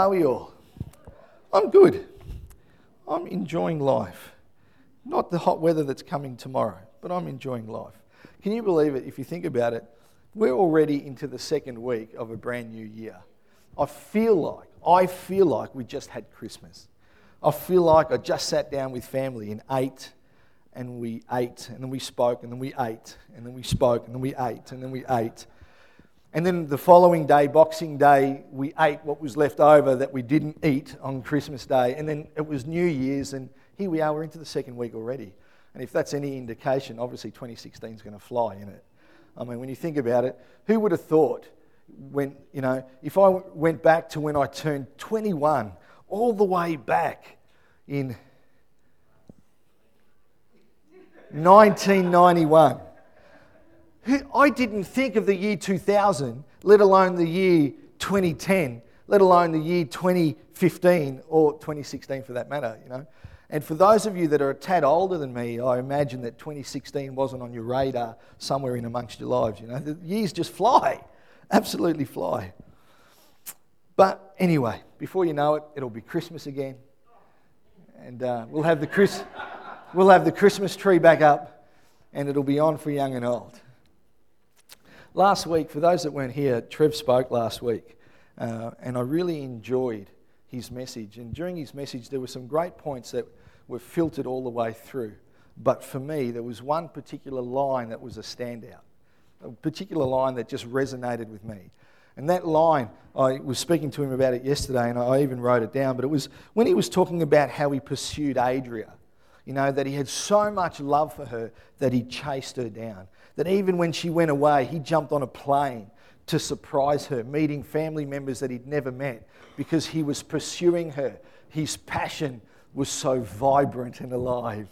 Are we all? I'm good. I'm enjoying life. Not the hot weather that's coming tomorrow, but I'm enjoying life. Can you believe it? If you think about it, we're already into the second week of a brand new year. I feel like, I feel like we just had Christmas. I feel like I just sat down with family and ate, and we ate, and then we spoke, and then we ate, and then we spoke, and then we ate, and then we ate. And then the following day, Boxing Day, we ate what was left over that we didn't eat on Christmas Day. And then it was New Year's, and here we are, we're into the second week already. And if that's any indication, obviously 2016 is going to fly in it. I mean, when you think about it, who would have thought when, you know, if I went back to when I turned 21, all the way back in 1991. I didn't think of the year 2000, let alone the year 2010, let alone the year 2015 or 2016 for that matter, you know. And for those of you that are a tad older than me, I imagine that 2016 wasn't on your radar somewhere in amongst your lives, you know. The years just fly, absolutely fly. But anyway, before you know it, it'll be Christmas again. And uh, we'll, have the Chris, we'll have the Christmas tree back up, and it'll be on for young and old. Last week, for those that weren't here, Trev spoke last week, uh, and I really enjoyed his message. And during his message, there were some great points that were filtered all the way through. But for me, there was one particular line that was a standout, a particular line that just resonated with me. And that line, I was speaking to him about it yesterday, and I even wrote it down, but it was when he was talking about how he pursued Adria. You know, that he had so much love for her that he chased her down that even when she went away, he jumped on a plane to surprise her, meeting family members that he'd never met because he was pursuing her. His passion was so vibrant and alive.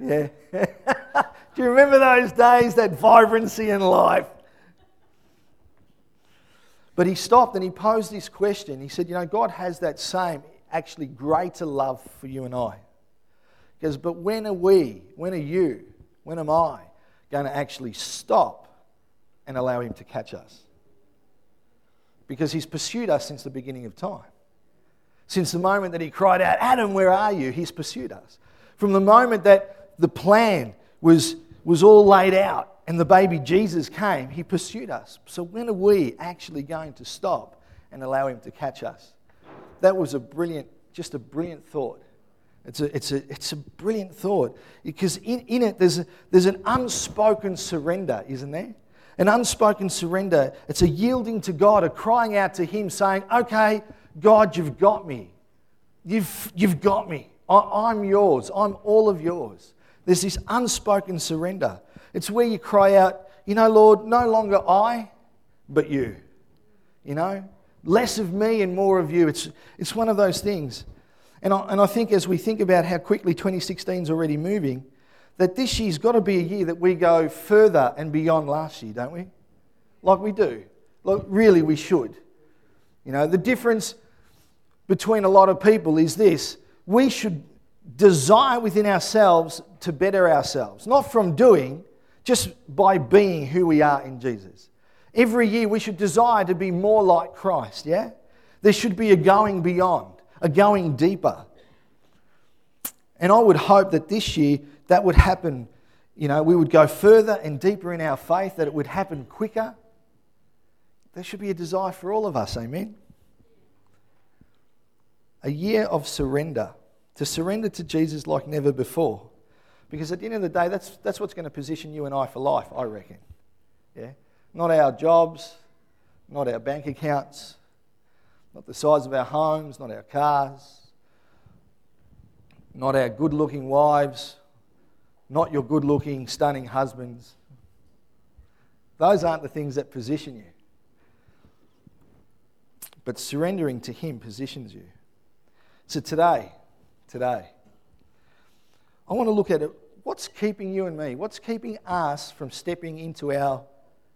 Yeah. Do you remember those days, that vibrancy in life? But he stopped and he posed this question. He said, You know, God has that same, actually greater love for you and I. Because, but when are we, when are you, when am I going to actually stop and allow him to catch us. Because he's pursued us since the beginning of time. Since the moment that he cried out, Adam, where are you? He's pursued us. From the moment that the plan was, was all laid out and the baby Jesus came, he pursued us. So when are we actually going to stop and allow him to catch us? That was a brilliant, just a brilliant thought. It's a, it's a, it's a brilliant thought because in, in it there's, a, there's an unspoken surrender, isn't there? An unspoken surrender. It's a yielding to God, a crying out to Him, saying, Okay, God, you've got me. You've, you've got me. I, I'm yours. I'm all of yours. There's this unspoken surrender. It's where you cry out, You know, Lord, no longer I, but you. You know, less of me and more of you. It's, it's one of those things. And I, and I think as we think about how quickly 2016 is already moving, that this year's got to be a year that we go further and beyond last year, don't we? Like we do. Like really, we should. You know, the difference between a lot of people is this we should desire within ourselves to better ourselves, not from doing, just by being who we are in Jesus. Every year we should desire to be more like Christ, yeah? There should be a going beyond are going deeper. And I would hope that this year that would happen. You know, we would go further and deeper in our faith, that it would happen quicker. There should be a desire for all of us, amen? A year of surrender, to surrender to Jesus like never before. Because at the end of the day, that's, that's what's going to position you and I for life, I reckon. Yeah? Not our jobs, not our bank accounts, not the size of our homes, not our cars, not our good looking wives, not your good looking, stunning husbands. Those aren't the things that position you. But surrendering to Him positions you. So today, today, I want to look at it. What's keeping you and me? What's keeping us from stepping into our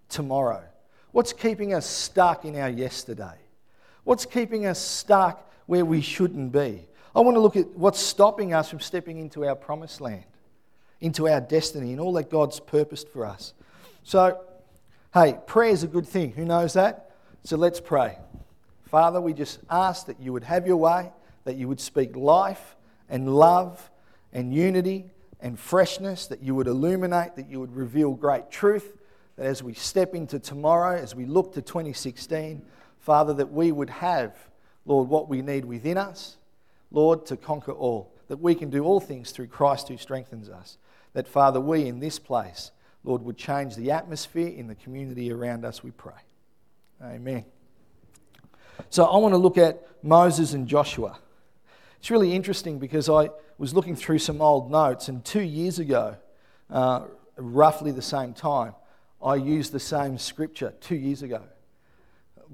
tomorrow? What's keeping us stuck in our yesterday? What's keeping us stuck where we shouldn't be? I want to look at what's stopping us from stepping into our promised land, into our destiny, and all that God's purposed for us. So, hey, prayer is a good thing. Who knows that? So let's pray. Father, we just ask that you would have your way, that you would speak life and love and unity and freshness, that you would illuminate, that you would reveal great truth, that as we step into tomorrow, as we look to 2016, Father, that we would have, Lord, what we need within us, Lord, to conquer all, that we can do all things through Christ who strengthens us. That, Father, we in this place, Lord, would change the atmosphere in the community around us, we pray. Amen. So I want to look at Moses and Joshua. It's really interesting because I was looking through some old notes, and two years ago, uh, roughly the same time, I used the same scripture two years ago.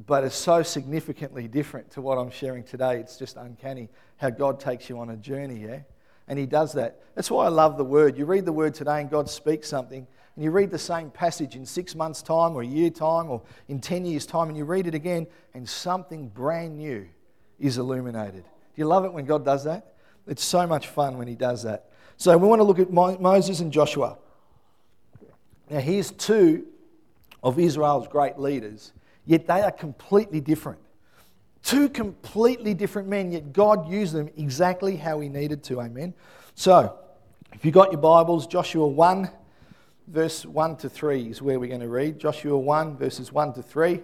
But it's so significantly different to what I'm sharing today. It's just uncanny how God takes you on a journey, yeah? And He does that. That's why I love the Word. You read the Word today and God speaks something, and you read the same passage in six months' time, or a year time, or in 10 years' time, and you read it again, and something brand new is illuminated. Do you love it when God does that? It's so much fun when He does that. So we want to look at Moses and Joshua. Now, here's two of Israel's great leaders, yet they are completely different. Two completely different men, yet God used them exactly how He needed to. Amen. So, if you've got your Bibles, Joshua 1 verse 1 to 3 is where we're going to read. Joshua 1, verses 1 to 3.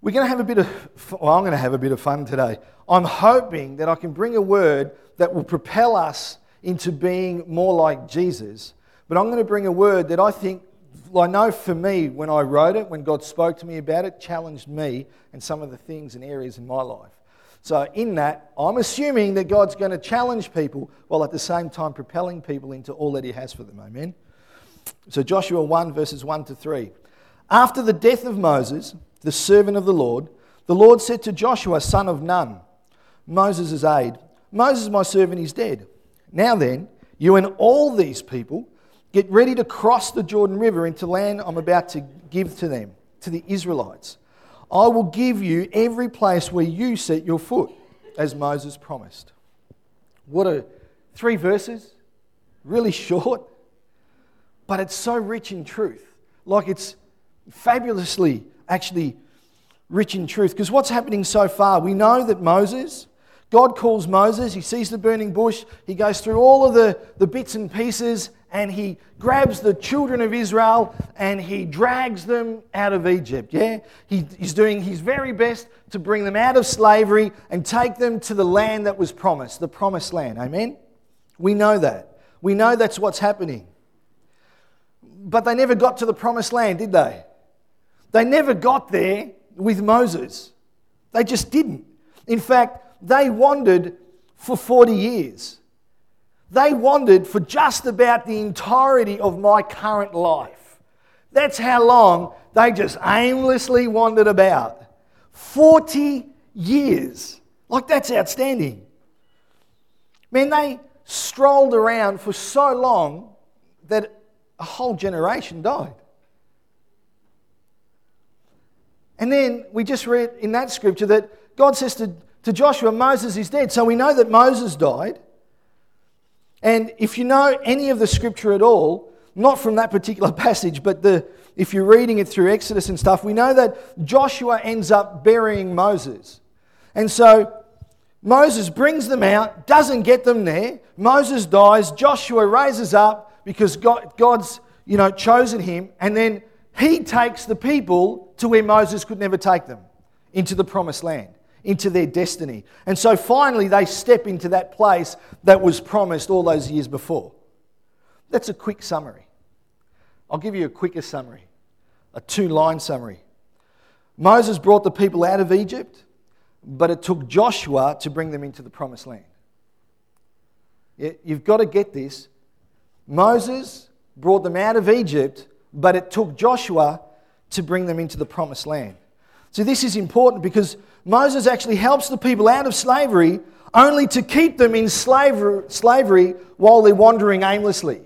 We're going to have a bit of, well, I'm going to have a bit of fun today. I'm hoping that I can bring a word that will propel us into being more like Jesus. But I'm going to bring a word that I think, I know for me, when I wrote it, when God spoke to me about it, challenged me and some of the things and areas in my life. So, in that, I'm assuming that God's going to challenge people while at the same time propelling people into all that He has for them. Amen. So, Joshua 1, verses 1 to 3. After the death of Moses, the servant of the Lord, the Lord said to Joshua, son of Nun, Moses' aide, Moses, my servant, is dead. Now then, you and all these people get ready to cross the Jordan River into land I'm about to give to them, to the Israelites. I will give you every place where you set your foot, as Moses promised. What a three verses, really short, but it's so rich in truth. Like it's fabulously actually rich in truth. Because what's happening so far? We know that Moses, God calls Moses, he sees the burning bush, he goes through all of the, the bits and pieces, and he grabs the children of Israel and he drags them out of Egypt. Yeah? He, he's doing his very best to bring them out of slavery and take them to the land that was promised, the promised land. Amen? We know that. We know that's what's happening. But they never got to the promised land, did they? They never got there with Moses. They just didn't. In fact, they wandered for 40 years. They wandered for just about the entirety of my current life. That's how long they just aimlessly wandered about. 40 years. Like, that's outstanding. Man, they strolled around for so long that a whole generation died. And then we just read in that scripture that God says to, to Joshua, Moses is dead. So we know that Moses died. And if you know any of the scripture at all, not from that particular passage, but the, if you're reading it through Exodus and stuff, we know that Joshua ends up burying Moses. And so Moses brings them out, doesn't get them there. Moses dies. Joshua raises up because God, God's you know, chosen him. And then he takes the people to where Moses could never take them into the promised land, into their destiny. And so finally, they step into that place that was promised all those years before. That's a quick summary. I'll give you a quicker summary, a two line summary. Moses brought the people out of Egypt, but it took Joshua to bring them into the promised land. You've got to get this. Moses brought them out of Egypt, but it took Joshua to bring them into the promised land. So, this is important because Moses actually helps the people out of slavery only to keep them in slavery while they're wandering aimlessly.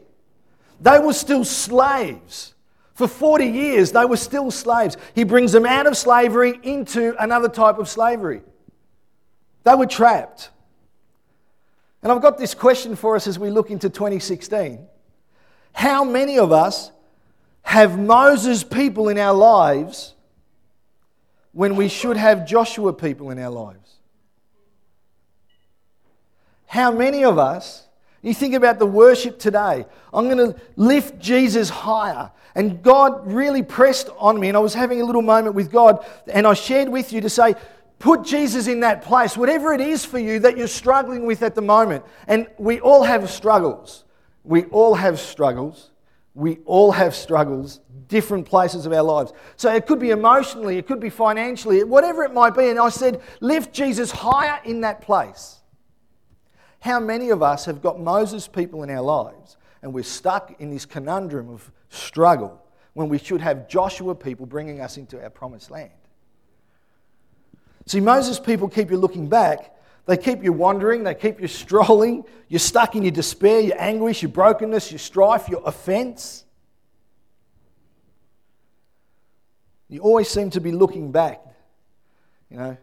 They were still slaves. For 40 years, they were still slaves. He brings them out of slavery into another type of slavery. They were trapped. And I've got this question for us as we look into 2016. How many of us have Moses people in our lives, when we should have Joshua people in our lives? How many of us, you think about the worship today, I'm going to lift Jesus higher. And God really pressed on me, and I was having a little moment with God, and I shared with you to say, Put Jesus in that place, whatever it is for you that you're struggling with at the moment. And we all have struggles. We all have struggles. We all have struggles, different places of our lives. So it could be emotionally, it could be financially, whatever it might be. And I said, lift Jesus higher in that place. How many of us have got Moses people in our lives and we're stuck in this conundrum of struggle when we should have Joshua people bringing us into our promised land? See, Moses people keep you looking back. They keep you wandering. They keep you strolling. You're stuck in your despair, your anguish, your brokenness, your strife, your offense. You always seem to be looking back. You know,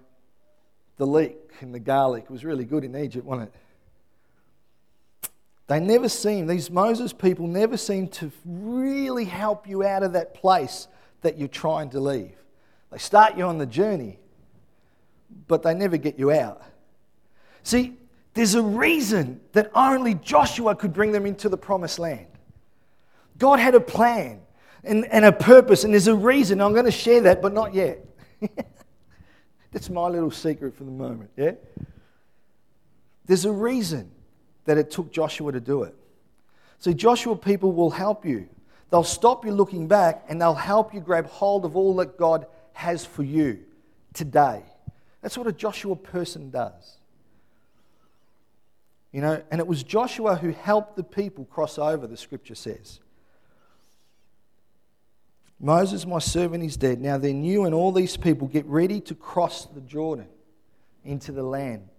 the leek and the garlic was really good in Egypt, wasn't it? They never seem, these Moses people never seem to really help you out of that place that you're trying to leave. They start you on the journey, but they never get you out. See, there's a reason that only Joshua could bring them into the promised land. God had a plan and, and a purpose, and there's a reason. I'm going to share that, but not yet. That's my little secret for the moment, yeah? There's a reason that it took Joshua to do it. See, Joshua people will help you. They'll stop you looking back and they'll help you grab hold of all that God has for you today. That's what a Joshua person does. You know, and it was Joshua who helped the people cross over, the scripture says. Moses, my servant, is dead. Now then, you and all these people get ready to cross the Jordan into the land.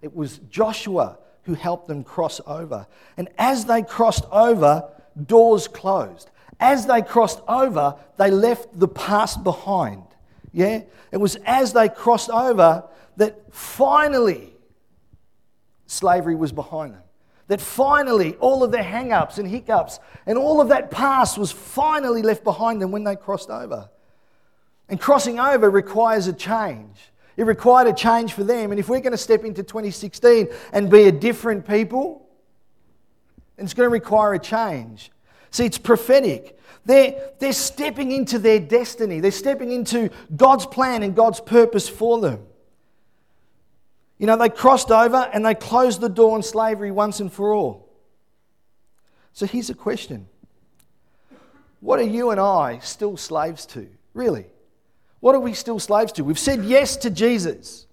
It was Joshua who helped them cross over. And as they crossed over, doors closed. As they crossed over, they left the past behind. Yeah? It was as they crossed over that finally slavery was behind them. That finally all of their hang ups and hiccups and all of that past was finally left behind them when they crossed over. And crossing over requires a change. It required a change for them. And if we're going to step into 2016 and be a different people, it's going to require a change. See, it's prophetic. They're, they're stepping into their destiny, they're stepping into God's plan and God's purpose for them. You know, they crossed over and they closed the door on slavery once and for all. So here's a question What are you and I still slaves to? Really? What are we still slaves to? We've said yes to Jesus.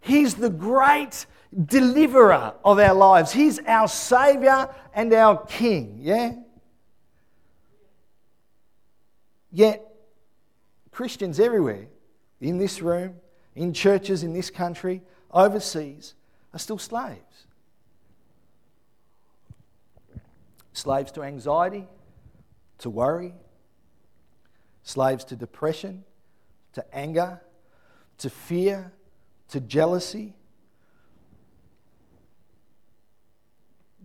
He's the great deliverer of our lives, He's our Savior and our King. Yeah? Yet, Christians everywhere, in this room, in churches in this country, overseas, are still slaves. Slaves to anxiety, to worry, slaves to depression, to anger, to fear, to jealousy,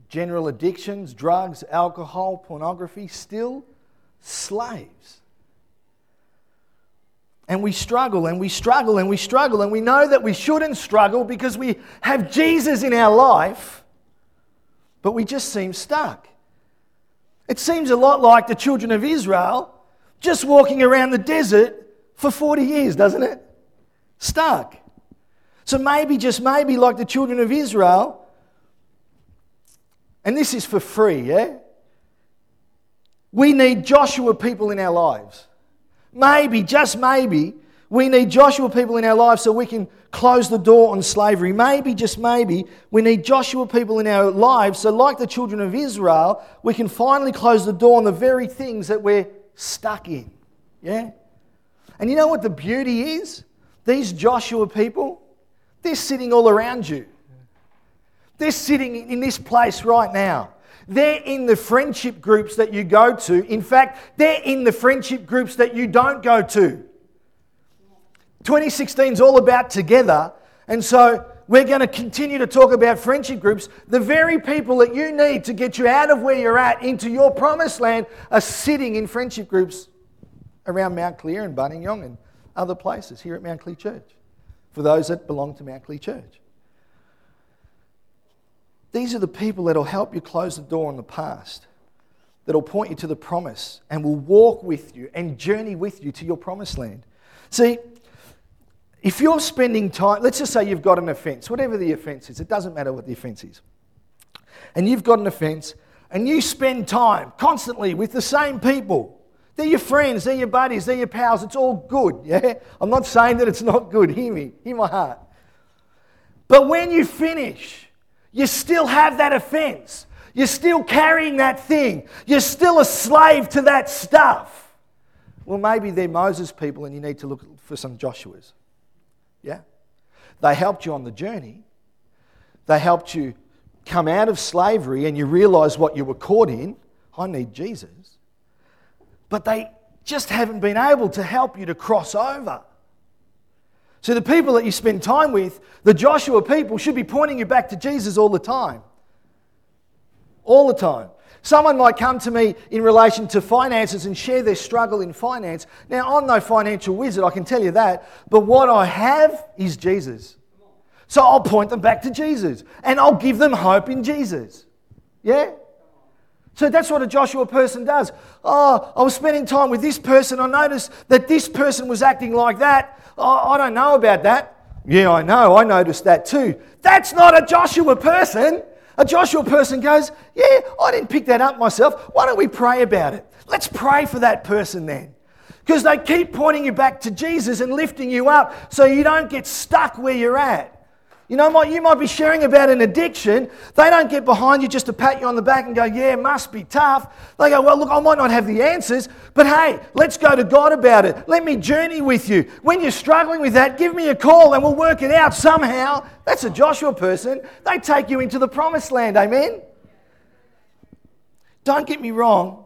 general addictions, drugs, alcohol, pornography, still slaves. And we struggle and we struggle and we struggle, and we know that we shouldn't struggle because we have Jesus in our life, but we just seem stuck. It seems a lot like the children of Israel just walking around the desert for 40 years, doesn't it? Stuck. So maybe, just maybe, like the children of Israel, and this is for free, yeah? We need Joshua people in our lives. Maybe, just maybe, we need Joshua people in our lives so we can close the door on slavery. Maybe, just maybe, we need Joshua people in our lives so, like the children of Israel, we can finally close the door on the very things that we're stuck in. Yeah? And you know what the beauty is? These Joshua people, they're sitting all around you. They're sitting in this place right now. They're in the friendship groups that you go to. In fact, they're in the friendship groups that you don't go to. 2016 is all about together. And so we're going to continue to talk about friendship groups. The very people that you need to get you out of where you're at into your promised land are sitting in friendship groups around Mount Clear and Buninyong and other places here at Mount Clear Church for those that belong to Mount Clear Church. These are the people that will help you close the door on the past, that will point you to the promise and will walk with you and journey with you to your promised land. See, if you're spending time, let's just say you've got an offense, whatever the offense is, it doesn't matter what the offense is, and you've got an offense and you spend time constantly with the same people. They're your friends, they're your buddies, they're your pals. It's all good, yeah? I'm not saying that it's not good. Hear me, hear my heart. But when you finish, you still have that offense. You're still carrying that thing. You're still a slave to that stuff. Well, maybe they're Moses people and you need to look for some Joshuas. Yeah? They helped you on the journey. They helped you come out of slavery and you realize what you were caught in. I need Jesus. But they just haven't been able to help you to cross over. So the people that you spend time with, the Joshua people, should be pointing you back to Jesus all the time. All the time. Someone might come to me in relation to finances and share their struggle in finance. Now, I'm no financial wizard, I can tell you that. But what I have is Jesus. So I'll point them back to Jesus and I'll give them hope in Jesus. Yeah? So that's what a Joshua person does. Oh, I was spending time with this person. I noticed that this person was acting like that. Oh, I don't know about that. Yeah, I know. I noticed that too. That's not a Joshua person. A Joshua person goes, Yeah, I didn't pick that up myself. Why don't we pray about it? Let's pray for that person then. Because they keep pointing you back to Jesus and lifting you up so you don't get stuck where you're at. You know what? You might be sharing about an addiction. They don't get behind you just to pat you on the back and go, Yeah, must be tough. They go, Well, look, I might not have the answers, but hey, let's go to God about it. Let me journey with you. When you're struggling with that, give me a call and we'll work it out somehow. That's a Joshua person. They take you into the promised land. Amen? Don't get me wrong.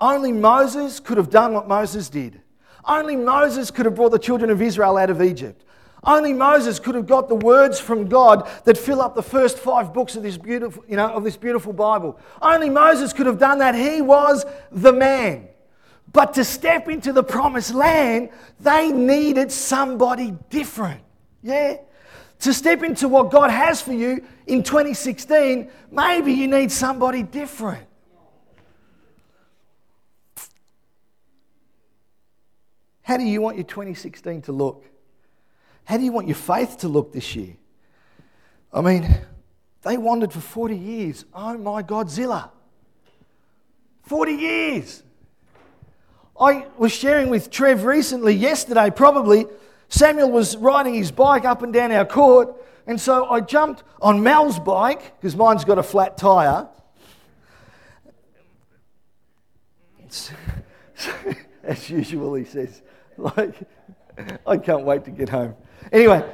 Only Moses could have done what Moses did. Only Moses could have brought the children of Israel out of Egypt. Only Moses could have got the words from God that fill up the first five books of this beautiful, you know, of this beautiful Bible. Only Moses could have done that. He was the man. But to step into the promised land, they needed somebody different. Yeah? To step into what God has for you in 2016, maybe you need somebody different. How do you want your 2016 to look? How do you want your faith to look this year? I mean, they wandered for 40 years. Oh my Godzilla. 40 years. I was sharing with Trev recently, yesterday probably. Samuel was riding his bike up and down our court, and so I jumped on Mel's bike because mine's got a flat tyre. As usual, he says, like, I can't wait to get home. Anyway,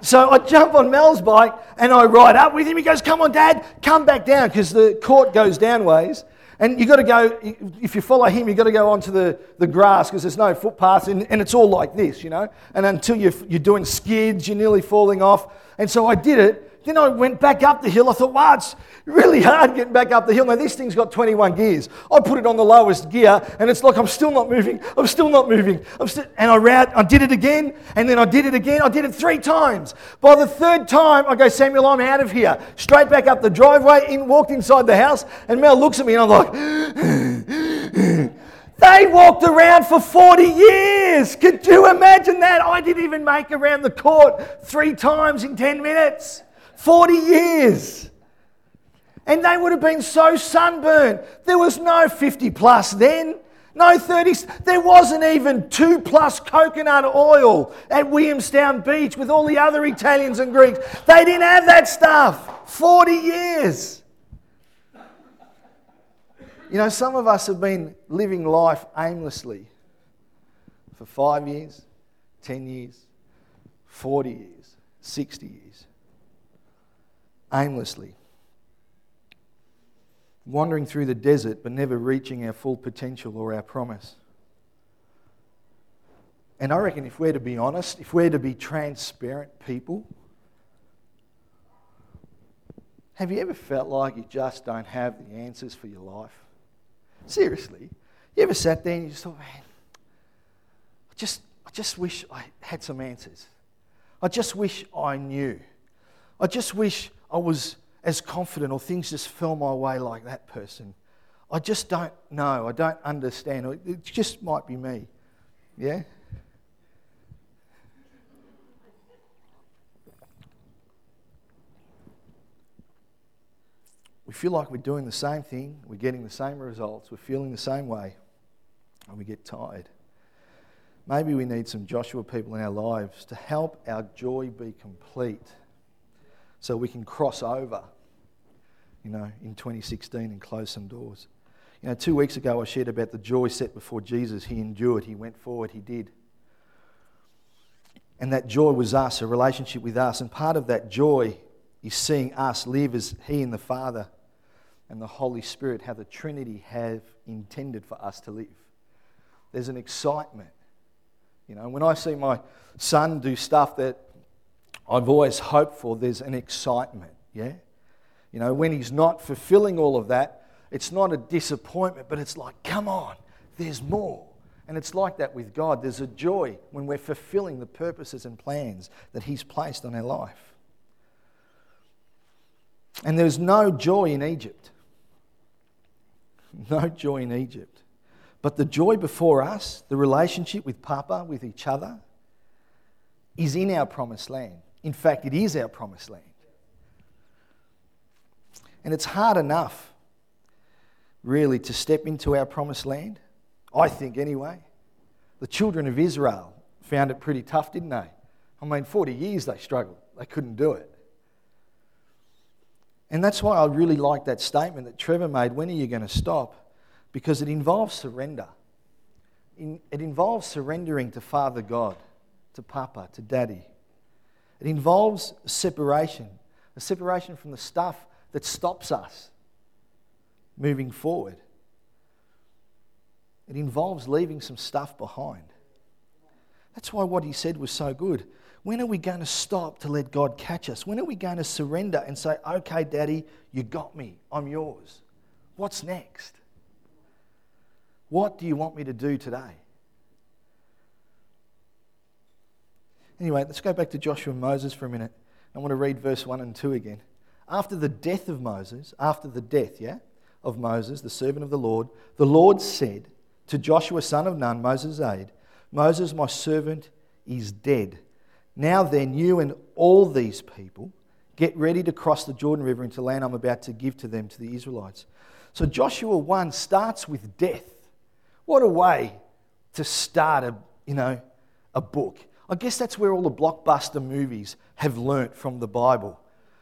so I jump on Mel's bike and I ride up with him. He goes, Come on, Dad, come back down because the court goes down ways. And you've got to go, if you follow him, you've got to go onto the, the grass because there's no footpath and, and it's all like this, you know. And until you're, you're doing skids, you're nearly falling off. And so I did it. Then I went back up the hill. I thought, wow, it's really hard getting back up the hill. Now, this thing's got 21 gears. I put it on the lowest gear, and it's like I'm still not moving. I'm still not moving. I'm still, and I, ran, I did it again, and then I did it again. I did it three times. By the third time, I go, Samuel, I'm out of here. Straight back up the driveway, in, walked inside the house, and Mel looks at me, and I'm like, They walked around for 40 years. Could you imagine that? I didn't even make around the court three times in 10 minutes. 40 years. And they would have been so sunburned. There was no 50 plus then, no 30s. There wasn't even two plus coconut oil at Williamstown Beach with all the other Italians and Greeks. They didn't have that stuff. 40 years. You know, some of us have been living life aimlessly for five years, 10 years, 40 years, 60 years aimlessly, wandering through the desert but never reaching our full potential or our promise. And I reckon if we're to be honest, if we're to be transparent people, have you ever felt like you just don't have the answers for your life? Seriously. You ever sat there and you just thought, man, I just, I just wish I had some answers. I just wish I knew. I just wish I was as confident or things just fell my way like that person. I just don't know. I don't understand. It just might be me. Yeah? We feel like we're doing the same thing, we're getting the same results, we're feeling the same way, and we get tired. Maybe we need some Joshua people in our lives to help our joy be complete so we can cross over, you know, in 2016 and close some doors. You know, two weeks ago I shared about the joy set before Jesus. He endured, he went forward, he did. And that joy was us, a relationship with us. And part of that joy is seeing us live as He and the Father and the Holy Spirit, how the Trinity have intended for us to live. There's an excitement. You know, when I see my son do stuff that I've always hoped for, there's an excitement. Yeah? You know, when he's not fulfilling all of that, it's not a disappointment, but it's like, come on, there's more. And it's like that with God. There's a joy when we're fulfilling the purposes and plans that He's placed on our life. And there's no joy in Egypt. No joy in Egypt. But the joy before us, the relationship with Papa, with each other, is in our promised land. In fact, it is our promised land. And it's hard enough really to step into our promised land? I think, anyway. The children of Israel found it pretty tough, didn't they? I mean, 40 years they struggled, they couldn't do it. And that's why I really like that statement that Trevor made when are you going to stop? Because it involves surrender. It involves surrendering to Father God, to Papa, to Daddy. It involves separation, a separation from the stuff that stops us moving forward. It involves leaving some stuff behind. That's why what he said was so good. When are we going to stop to let God catch us? When are we going to surrender and say, okay, Daddy, you got me, I'm yours? What's next? What do you want me to do today? Anyway, let's go back to Joshua and Moses for a minute. I want to read verse 1 and 2 again. After the death of Moses, after the death, yeah? of Moses, the servant of the Lord, the Lord said to Joshua, son of Nun, Moses' aide, Moses, my servant, is dead. Now then, you and all these people get ready to cross the Jordan River into land I'm about to give to them, to the Israelites. So Joshua 1 starts with death. What a way to start a, you know, a book. I guess that's where all the blockbuster movies have learnt from the Bible.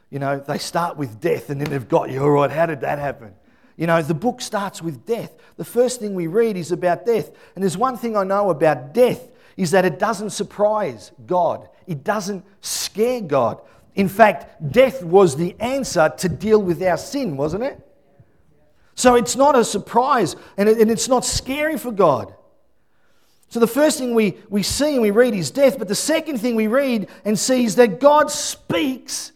You know, they start with death and then they've got you, all right, how did that happen? You know, the book starts with death. The first thing we read is about death. And there's one thing I know about death is that it doesn't surprise God. It doesn't scare God. In fact, death was the answer to deal with our sin, wasn't it? So it's not a surprise and, it's not scary for God. So the first thing we, we see and we read is death, but the second thing we read and see is that God speaks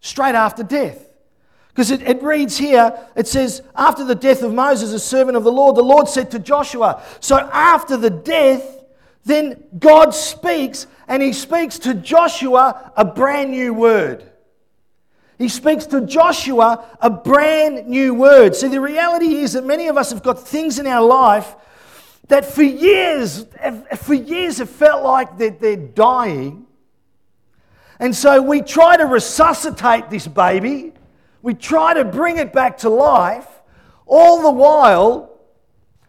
straight after death. Because it, it, reads here, it says, after the death of Moses, a servant of the Lord, the Lord said to Joshua. So after the death, then God speaks, and he speaks to Joshua a brand new word. He speaks to Joshua a brand new word. See, the reality is that many of us have got things in our life that for years, for years have felt like that they're dying. And so we try to resuscitate this baby we try to bring it back to life. All the while,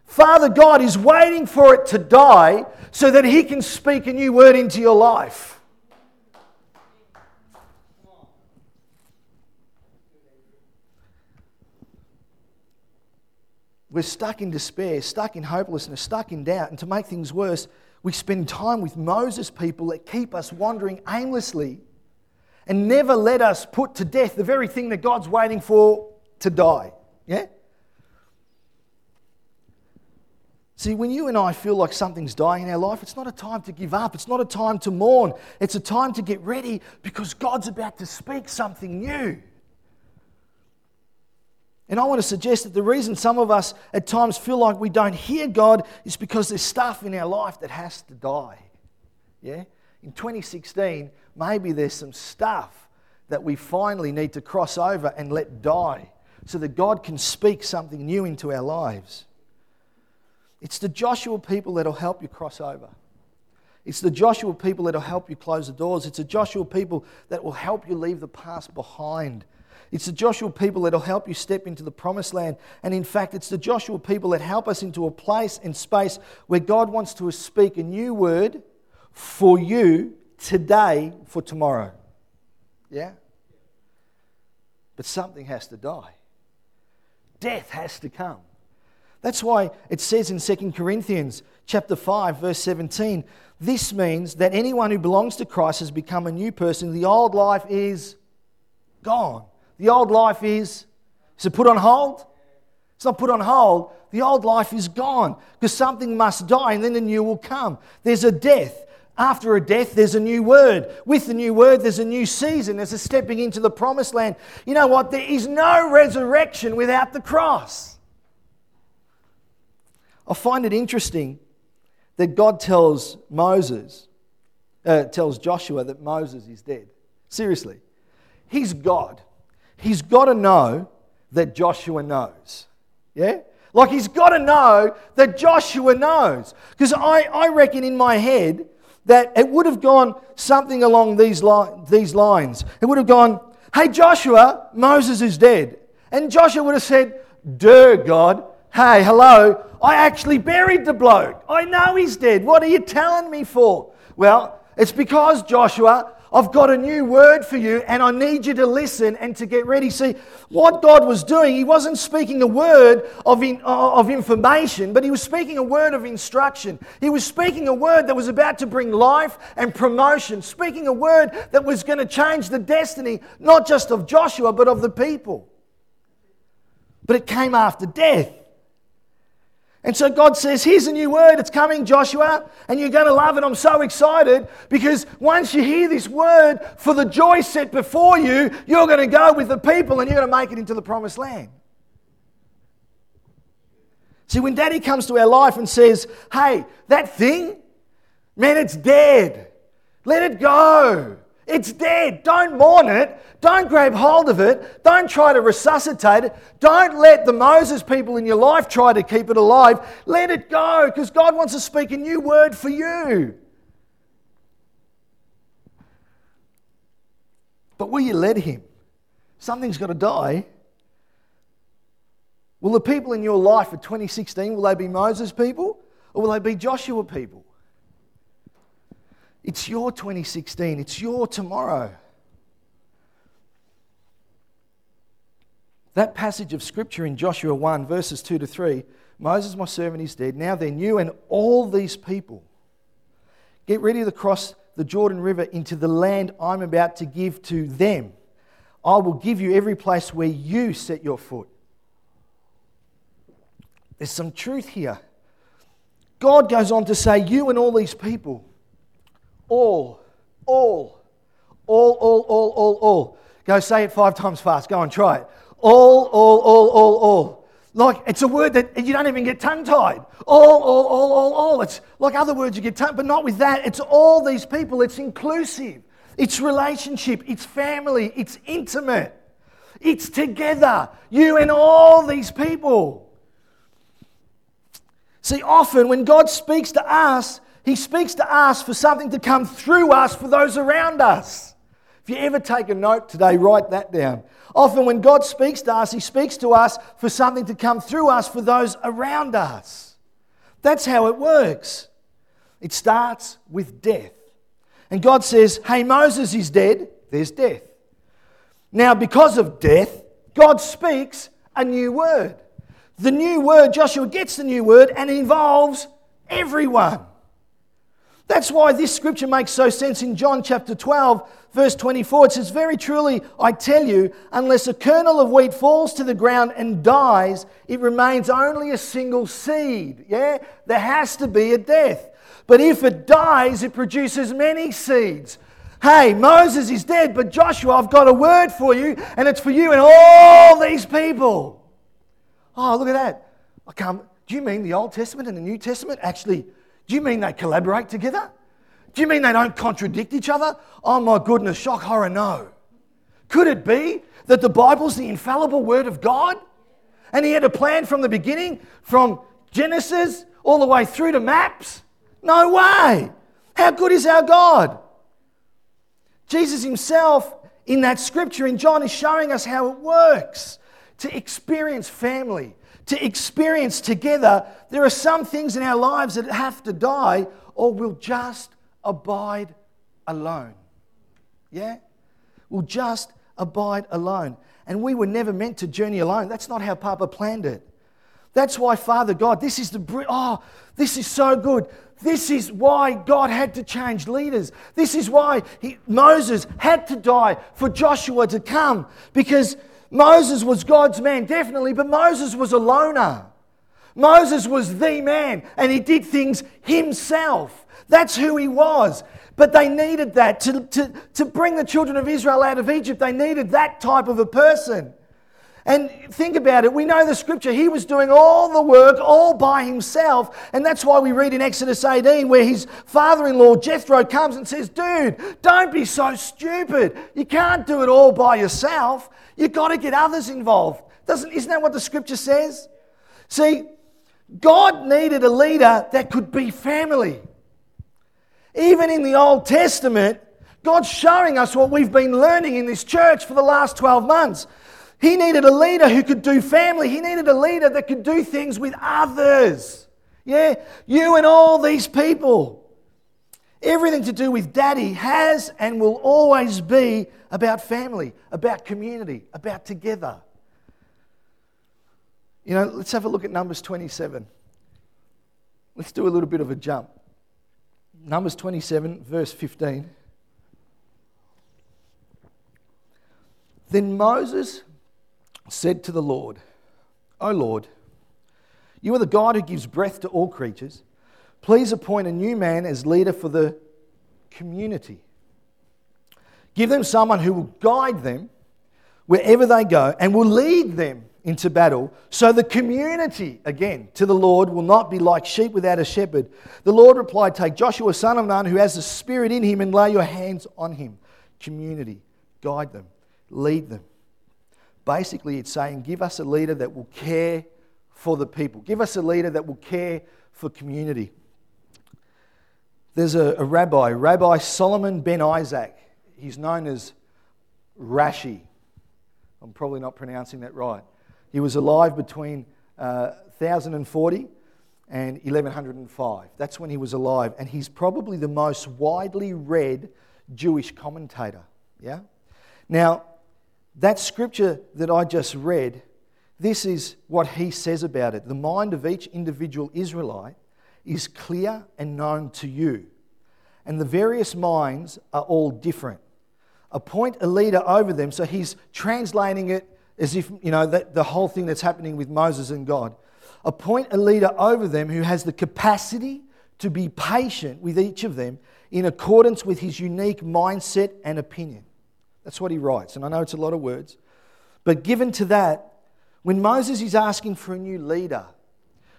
Father God is waiting for it to die so that He can speak a new word into your life. We're stuck in despair, stuck in hopelessness, stuck in doubt. And to make things worse, we spend time with Moses people that keep us wandering aimlessly and never let us put to death the very thing that God's waiting for to die. Yeah? See, when you and I feel like something's dying in our life, it's not a time to give up. It's not a time to mourn. It's a time to get ready because God's about to speak something new. And I want to suggest that the reason some of us at times feel like we don't hear God is because there's stuff in our life that has to die. Yeah? In 2016, maybe there's some stuff that we finally need to cross over and let die so that God can speak something new into our lives. It's the Joshua people that'll help you cross over. It's the Joshua people that'll help you close the doors. It's the Joshua people that will help you leave the past behind. It's the Joshua people that'll help you step into the promised land. And in fact, it's the Joshua people that help us into a place and space where God wants to speak a new word for you today for tomorrow. Yeah? But something has to die. Death has to come. That's why it says in 2 Corinthians chapter 5 verse 17, this means that anyone who belongs to Christ has become a new person. The old life is gone. The old life is is it put on hold? It's not put on hold. The old life is gone because something must die and then the new will come. There's a death. After a death, there's a new word. With the new word, there's a new season. There's a stepping into the promised land. You know what? There is no resurrection without the cross. I find it interesting that God tells Moses, uh, tells Joshua that Moses is dead. Seriously. He's God. He's got to know that Joshua knows. Yeah? Like he's got to know that Joshua knows. Because I, I reckon in my head, that it would have gone something along these, li- these lines. It would have gone, Hey, Joshua, Moses is dead. And Joshua would have said, Duh, God. Hey, hello, I actually buried the bloke. I know he's dead. What are you telling me for? Well, it's because, Joshua, I've got a new word for you and I need you to listen and to get ready. See, what God was doing, He wasn't speaking a word of, in, uh, of information, but He was speaking a word of instruction. He was speaking a word that was about to bring life and promotion, speaking a word that was going to change the destiny, not just of Joshua, but of the people. But it came after death. And so God says, Here's a new word. It's coming, Joshua, and you're going to love it. I'm so excited because once you hear this word for the joy set before you, you're going to go with the people and you're going to make it into the promised land. See, when daddy comes to our life and says, Hey, that thing, man, it's dead. Let it go. It's dead. Don't mourn it. Don't grab hold of it. Don't try to resuscitate it. Don't let the Moses people in your life try to keep it alive. Let it go because God wants to speak a new word for you. But will you let Him? Something's got to die. Will the people in your life for 2016, will they be Moses people or will they be Joshua people? It's your 2016, it's your tomorrow. That passage of scripture in Joshua 1, verses 2 to 3 Moses, my servant, is dead. Now they're new, and all these people get ready to cross the Jordan River into the land I'm about to give to them. I will give you every place where you set your foot. There's some truth here. God goes on to say, You and all these people all, all, all, all, all, all, all. Go say it five times fast. Go and try it. All, all, all, all, all. Like it's a word that you don't even get tongue tied. All, all, all, all, all. It's like other words you get tongue, but not with that. It's all these people. It's inclusive. It's relationship. It's family. It's intimate. It's together. You and all these people. See, often when God speaks to us, he speaks to us for something to come through us for those around us. If you ever take a note today, write that down. Often, when God speaks to us, He speaks to us for something to come through us for those around us. That's how it works. It starts with death. And God says, Hey, Moses is dead, there's death. Now, because of death, God speaks a new word. The new word, Joshua gets the new word, and involves everyone. That's why this scripture makes so sense in John chapter 12, verse 24. It says, Very truly, I tell you, unless a kernel of wheat falls to the ground and dies, it remains only a single seed. Yeah? There has to be a death. But if it dies, it produces many seeds. Hey, Moses is dead, but Joshua, I've got a word for you, and it's for you and all these people. Oh, look at that. I can't, do you mean the Old Testament and the New Testament actually do you mean they collaborate together? Do you mean they don't contradict each other? Oh my goodness, shock, horror, no. Could it be that the Bible's the infallible Word of God? And He had a plan from the beginning, from Genesis all the way through to maps? No way. How good is our God? Jesus Himself, in that scripture in John, is showing us how it works to experience family, to experience together. There are some things in our lives that have to die, or we'll just abide alone. Yeah? We'll just abide alone. And we were never meant to journey alone. That's not how Papa planned it. That's why, Father God, this is the, oh, this is so good. This is why God had to change leaders. This is why he, Moses had to die for Joshua to come because Moses was God's man, definitely, but Moses was a loner. Moses was the man and he did things himself. That's who he was. But they needed that. To, to, to bring the children of Israel out of Egypt, they needed that type of a person. And think about it. We know the scripture. He was doing all the work all by himself. And that's why we read in Exodus 18 where his father in law, Jethro, comes and says, Dude, don't be so stupid. You can't do it all by yourself. You've got to get others involved. Doesn't, isn't that what the scripture says? See, God needed a leader that could be family. Even in the Old Testament, God's showing us what we've been learning in this church for the last 12 months. He needed a leader who could do family. He needed a leader that could do things with others. Yeah, you and all these people. Everything to do with daddy has and will always be about family, about community, about together. You know, let's have a look at Numbers 27. Let's do a little bit of a jump. Numbers 27, verse 15. Then Moses said to the Lord, O Lord, you are the God who gives breath to all creatures. Please appoint a new man as leader for the community. Give them someone who will guide them wherever they go and will lead them into battle. So the community, again, to the Lord will not be like sheep without a shepherd. The Lord replied, Take Joshua, son of Nun, who has the Spirit in him, and lay your hands on him. Community, guide them, lead them. Basically, it's saying, Give us a leader that will care for the people, give us a leader that will care for community. There's a, a rabbi, Rabbi Solomon ben Isaac. He's known as Rashi. I'm probably not pronouncing that right. He was alive between uh, 1040 and 1105. That's when he was alive. And he's probably the most widely read Jewish commentator. Yeah? Now, that scripture that I just read, this is what he says about it. The mind of each individual Israelite is clear and known to you, and the various minds are all different. Appoint a leader over them. So he's translating it as if, you know, that, the whole thing that's happening with Moses and God. Appoint a leader over them who has the capacity to be patient with each of them in accordance with his unique mindset and opinion. That's what he writes. And I know it's a lot of words. But given to that, when Moses is asking for a new leader,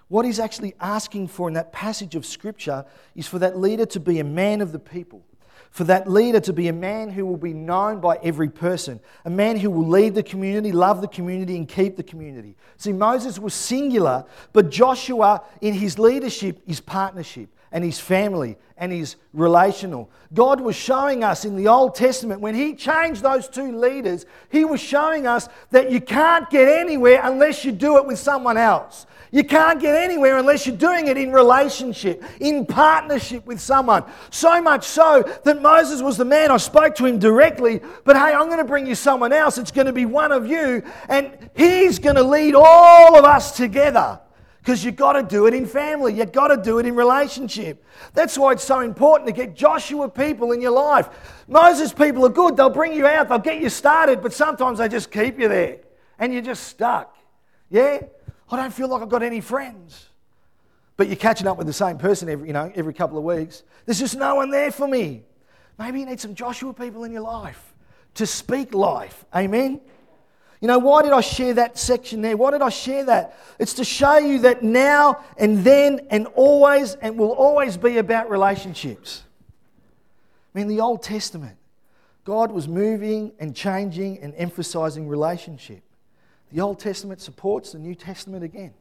what he's actually asking for in that passage of Scripture is for that leader to be a man of the people. For that leader to be a man who will be known by every person, a man who will lead the community, love the community, and keep the community. See, Moses was singular, but Joshua, in his leadership, is partnership and his family and his relational. God was showing us in the Old Testament, when he changed those two leaders, he was showing us that you can't get anywhere unless you do it with someone else. You can't get anywhere unless you're doing it in relationship, in partnership with someone. So much so that Moses was the man. I spoke to him directly, but hey, I'm going to bring you someone else. It's going to be one of you, and he's going to lead all of us together because you've got to do it in family. You've got to do it in relationship. That's why it's so important to get Joshua people in your life. Moses people are good. They'll bring you out, they'll get you started, but sometimes they just keep you there and you're just stuck. Yeah? I don't feel like I've got any friends. But you're catching up with the same person every, you know, every couple of weeks. There's just no one there for me. Maybe you need some Joshua people in your life to speak life. Amen? You know, why did I share that section there? Why did I share that? It's to show you that now and then and always and will always be about relationships. I mean, the Old Testament, God was moving and changing and emphasizing relationship. The Old Testament supports the New Testament again.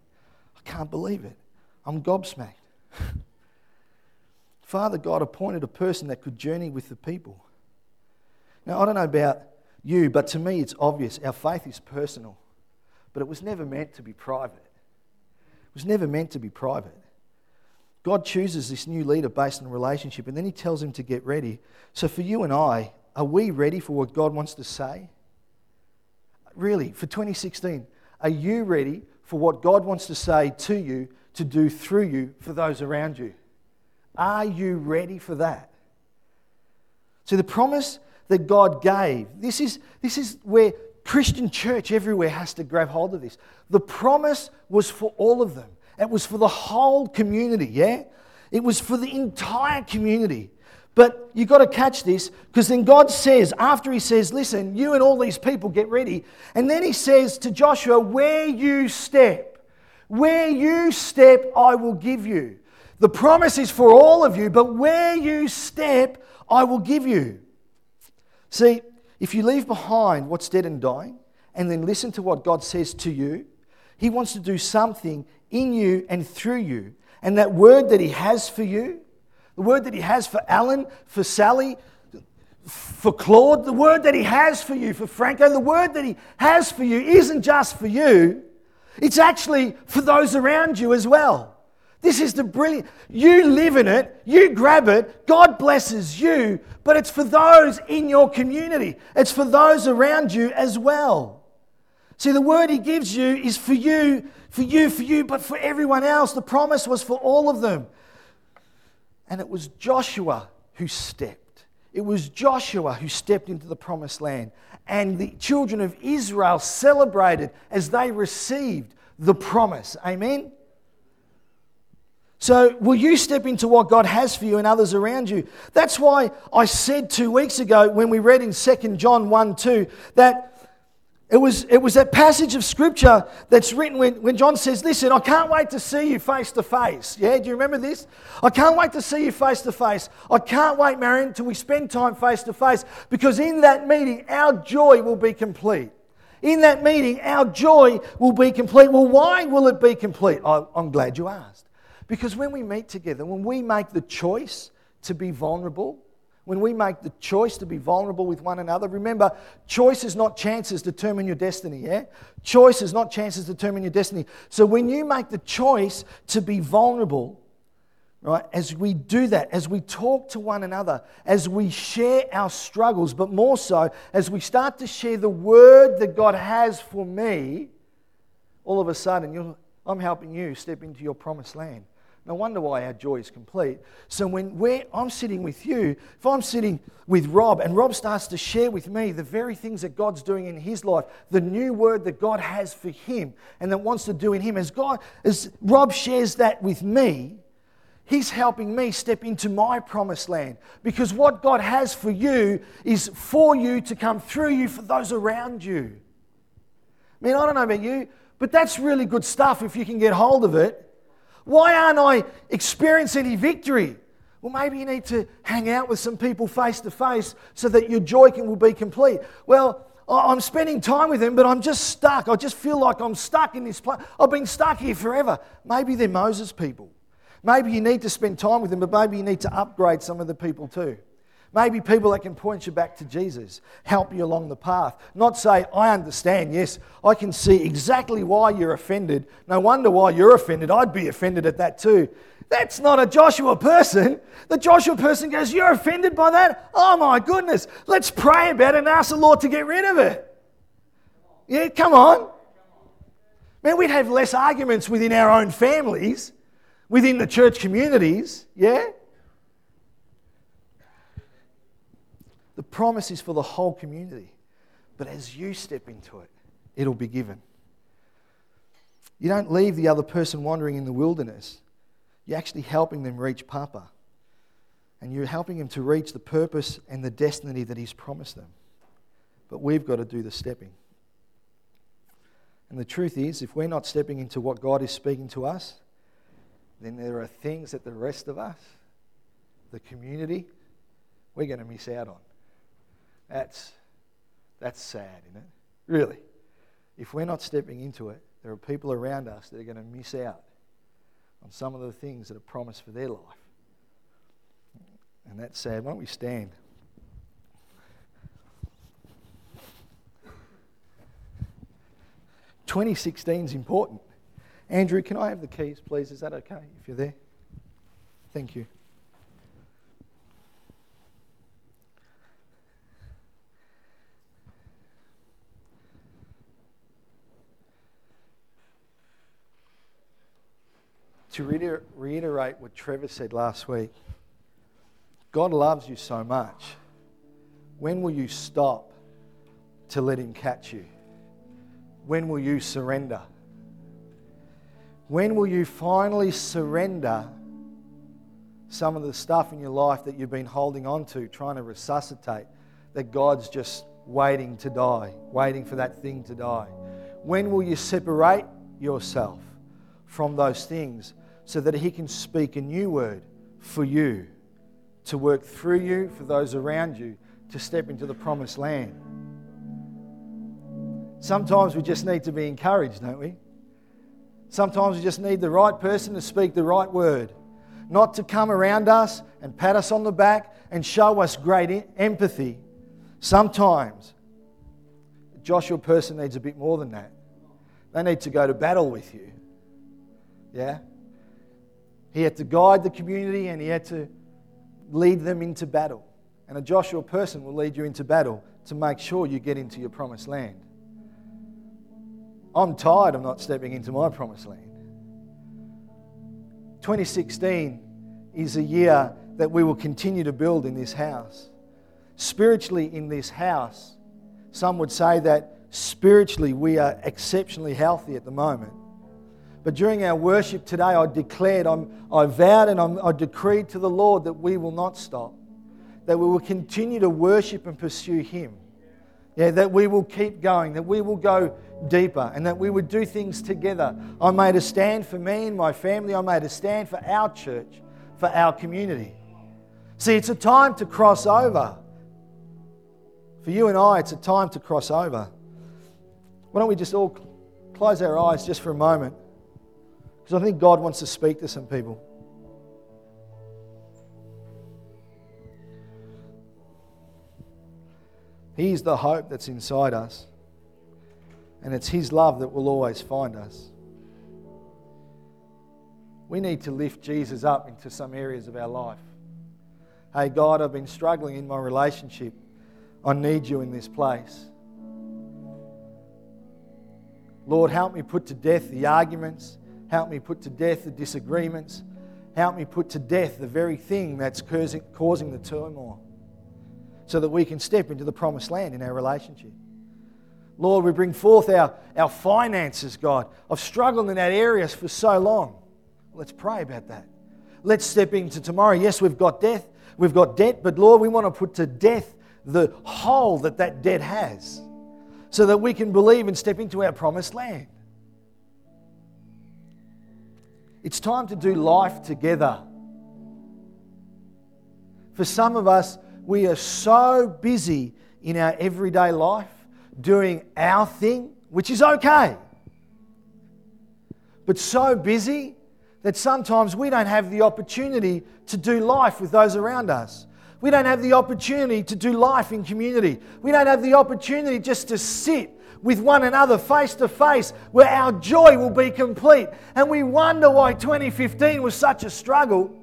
I can't believe it. I'm gobsmacked. Father God appointed a person that could journey with the people. Now, I don't know about you, but to me it's obvious our faith is personal, but it was never meant to be private. It was never meant to be private. God chooses this new leader based on relationship, and then he tells him to get ready. So, for you and I, are we ready for what God wants to say? Really, for 2016, are you ready for what God wants to say to you, to do through you for those around you? Are you ready for that? So, the promise that God gave, this is, this is where Christian church everywhere has to grab hold of this. The promise was for all of them, it was for the whole community, yeah? It was for the entire community. But you've got to catch this because then God says, after He says, Listen, you and all these people get ready. And then He says to Joshua, Where you step, where you step, I will give you. The promise is for all of you, but where you step, I will give you. See, if you leave behind what's dead and dying and then listen to what God says to you, He wants to do something in you and through you. And that word that He has for you, the word that He has for Alan, for Sally, for Claude, the word that He has for you, for Franco, the word that He has for you isn't just for you, it's actually for those around you as well. This is the brilliant. You live in it, you grab it, God blesses you, but it's for those in your community, it's for those around you as well. See, the word He gives you is for you, for you, for you, but for everyone else. The promise was for all of them. And it was Joshua who stepped. It was Joshua who stepped into the promised land. And the children of Israel celebrated as they received the promise. Amen? So, will you step into what God has for you and others around you? That's why I said two weeks ago when we read in 2 John 1 2 that it was, it was that passage of scripture that's written when, when John says, Listen, I can't wait to see you face to face. Yeah, do you remember this? I can't wait to see you face to face. I can't wait, Marion, till we spend time face to face because in that meeting, our joy will be complete. In that meeting, our joy will be complete. Well, why will it be complete? I, I'm glad you asked. Because when we meet together, when we make the choice to be vulnerable, when we make the choice to be vulnerable with one another, remember, choices, not chances, determine your destiny, yeah? Choices, not chances, determine your destiny. So when you make the choice to be vulnerable, right, as we do that, as we talk to one another, as we share our struggles, but more so, as we start to share the word that God has for me, all of a sudden, I'm helping you step into your promised land. No wonder why our joy is complete. So when I'm sitting with you, if I'm sitting with Rob and Rob starts to share with me the very things that God's doing in his life, the new word that God has for him and that wants to do in him, as God, as Rob shares that with me, He's helping me step into my promised land because what God has for you is for you to come through you for those around you. I mean, I don't know about you, but that's really good stuff if you can get hold of it. Why aren't I experiencing any victory? Well, maybe you need to hang out with some people face to face so that your joy can, will be complete. Well, I'm spending time with them, but I'm just stuck. I just feel like I'm stuck in this place. I've been stuck here forever. Maybe they're Moses people. Maybe you need to spend time with them, but maybe you need to upgrade some of the people too. Maybe people that can point you back to Jesus, help you along the path. Not say, I understand, yes, I can see exactly why you're offended. No wonder why you're offended. I'd be offended at that too. That's not a Joshua person. The Joshua person goes, You're offended by that? Oh my goodness. Let's pray about it and ask the Lord to get rid of it. Yeah, come on. Man, we'd have less arguments within our own families, within the church communities, yeah? Promise is for the whole community. But as you step into it, it'll be given. You don't leave the other person wandering in the wilderness. You're actually helping them reach Papa. And you're helping them to reach the purpose and the destiny that He's promised them. But we've got to do the stepping. And the truth is, if we're not stepping into what God is speaking to us, then there are things that the rest of us, the community, we're going to miss out on. That's, that's sad, isn't it? Really. If we're not stepping into it, there are people around us that are going to miss out on some of the things that are promised for their life. And that's sad. Why don't we stand? Twenty sixteen is important. Andrew, can I have the keys, please? Is that okay if you're there? Thank you. To reiterate what Trevor said last week, God loves you so much. When will you stop to let Him catch you? When will you surrender? When will you finally surrender some of the stuff in your life that you've been holding on to, trying to resuscitate, that God's just waiting to die, waiting for that thing to die? When will you separate yourself from those things so that He can speak a new word for you, to work through you, for those around you, to step into the promised land. Sometimes we just need to be encouraged, don't we? Sometimes we just need the right person to speak the right word, not to come around us and pat us on the back and show us great empathy. Sometimes Joshua person needs a bit more than that. They need to go to battle with you. Yeah? He had to guide the community and he had to lead them into battle. And a Joshua person will lead you into battle to make sure you get into your promised land. I'm tired of not stepping into my promised land. 2016 is a year that we will continue to build in this house. Spiritually, in this house, some would say that spiritually we are exceptionally healthy at the moment. But during our worship today, I declared, I'm, I vowed and I'm, I decreed to the Lord that we will not stop, that we will continue to worship and pursue Him. Yeah, that we will keep going, that we will go deeper, and that we would do things together. I made a stand for me and my family, I made a stand for our church, for our community. See, it's a time to cross over. For you and I, it's a time to cross over. Why don't we just all close our eyes just for a moment? Because I think God wants to speak to some people. He's the hope that's inside us. And it's His love that will always find us. We need to lift Jesus up into some areas of our life. Hey, God, I've been struggling in my relationship. I need you in this place. Lord, help me put to death the arguments, Help me put to death the disagreements. Help me put to death the very thing that's causing the turmoil so that we can step into the promised land in our relationship. Lord, we bring forth our, our finances, God. I've struggled in that area for so long. Let's pray about that. Let's step into tomorrow. Yes, we've got death, we've got debt, but Lord, we want to put to death the hole that that debt has so that we can believe and step into our promised land. It's time to do life together. For some of us, we are so busy in our everyday life doing our thing, which is okay, but so busy that sometimes we don't have the opportunity to do life with those around us. We don't have the opportunity to do life in community. We don't have the opportunity just to sit with one another face to face where our joy will be complete. And we wonder why 2015 was such a struggle.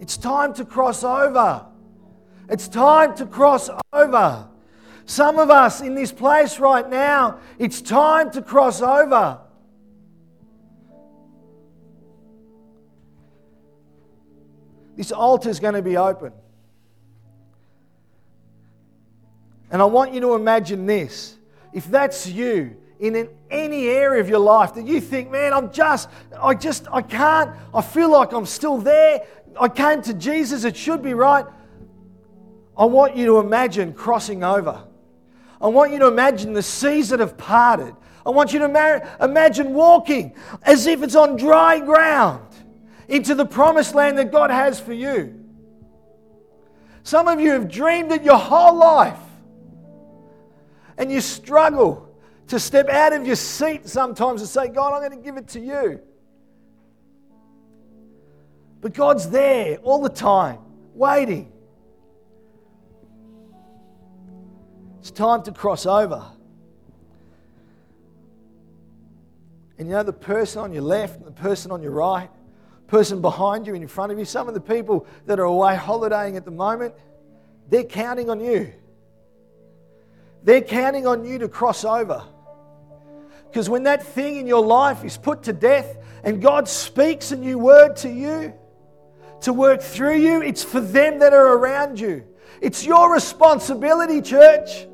It's time to cross over. It's time to cross over. Some of us in this place right now, it's time to cross over. This altar is going to be open. And I want you to imagine this. If that's you in any area of your life that you think, man, I'm just, I just, I can't, I feel like I'm still there. I came to Jesus, it should be right. I want you to imagine crossing over. I want you to imagine the seas that have parted. I want you to imagine walking as if it's on dry ground into the promised land that God has for you. Some of you have dreamed it your whole life. And you struggle to step out of your seat sometimes and say, God, I'm going to give it to you. But God's there all the time, waiting. It's time to cross over. And you know, the person on your left and the person on your right, person behind you and in front of you, some of the people that are away holidaying at the moment, they're counting on you. They're counting on you to cross over. Because when that thing in your life is put to death and God speaks a new word to you, to work through you, it's for them that are around you. It's your responsibility, church.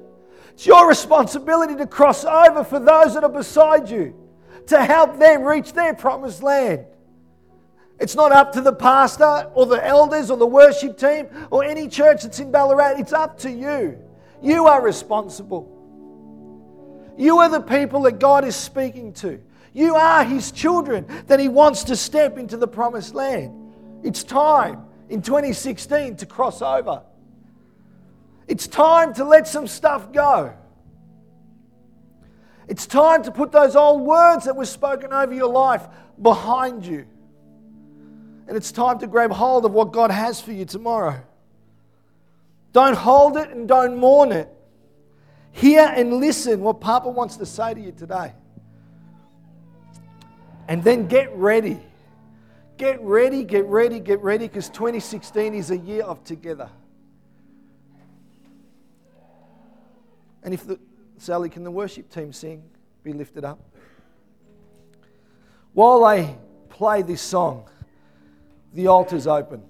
It's your responsibility to cross over for those that are beside you, to help them reach their promised land. It's not up to the pastor or the elders or the worship team or any church that's in Ballarat. It's up to you. You are responsible. You are the people that God is speaking to. You are His children that He wants to step into the promised land. It's time in 2016 to cross over. It's time to let some stuff go. It's time to put those old words that were spoken over your life behind you. And it's time to grab hold of what God has for you tomorrow. Don't hold it and don't mourn it. Hear and listen what Papa wants to say to you today. And then get ready. Get ready, get ready, get ready, because 2016 is a year of together. And if the Sally, can the worship team sing? Be lifted up. While they play this song, the altar's open.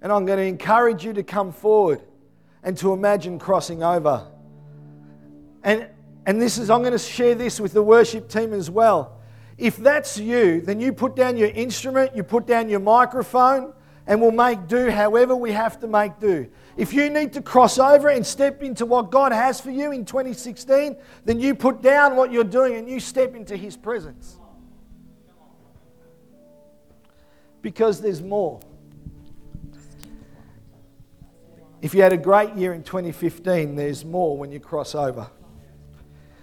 And I'm going to encourage you to come forward and to imagine crossing over. And, and this is, I'm going to share this with the worship team as well. If that's you, then you put down your instrument, you put down your microphone, and we'll make do however we have to make do. If you need to cross over and step into what God has for you in 2016, then you put down what you're doing and you step into His presence. Because there's more. If you had a great year in 2015, there's more when you cross over.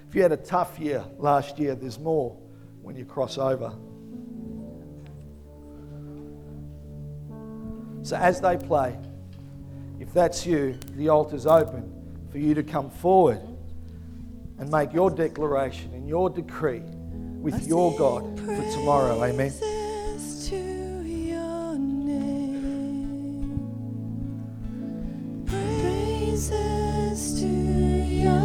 If you had a tough year last year, there's more when you cross over. So as they play, if that's you, the altar's open for you to come forward and make your declaration and your decree with your God for tomorrow. Amen.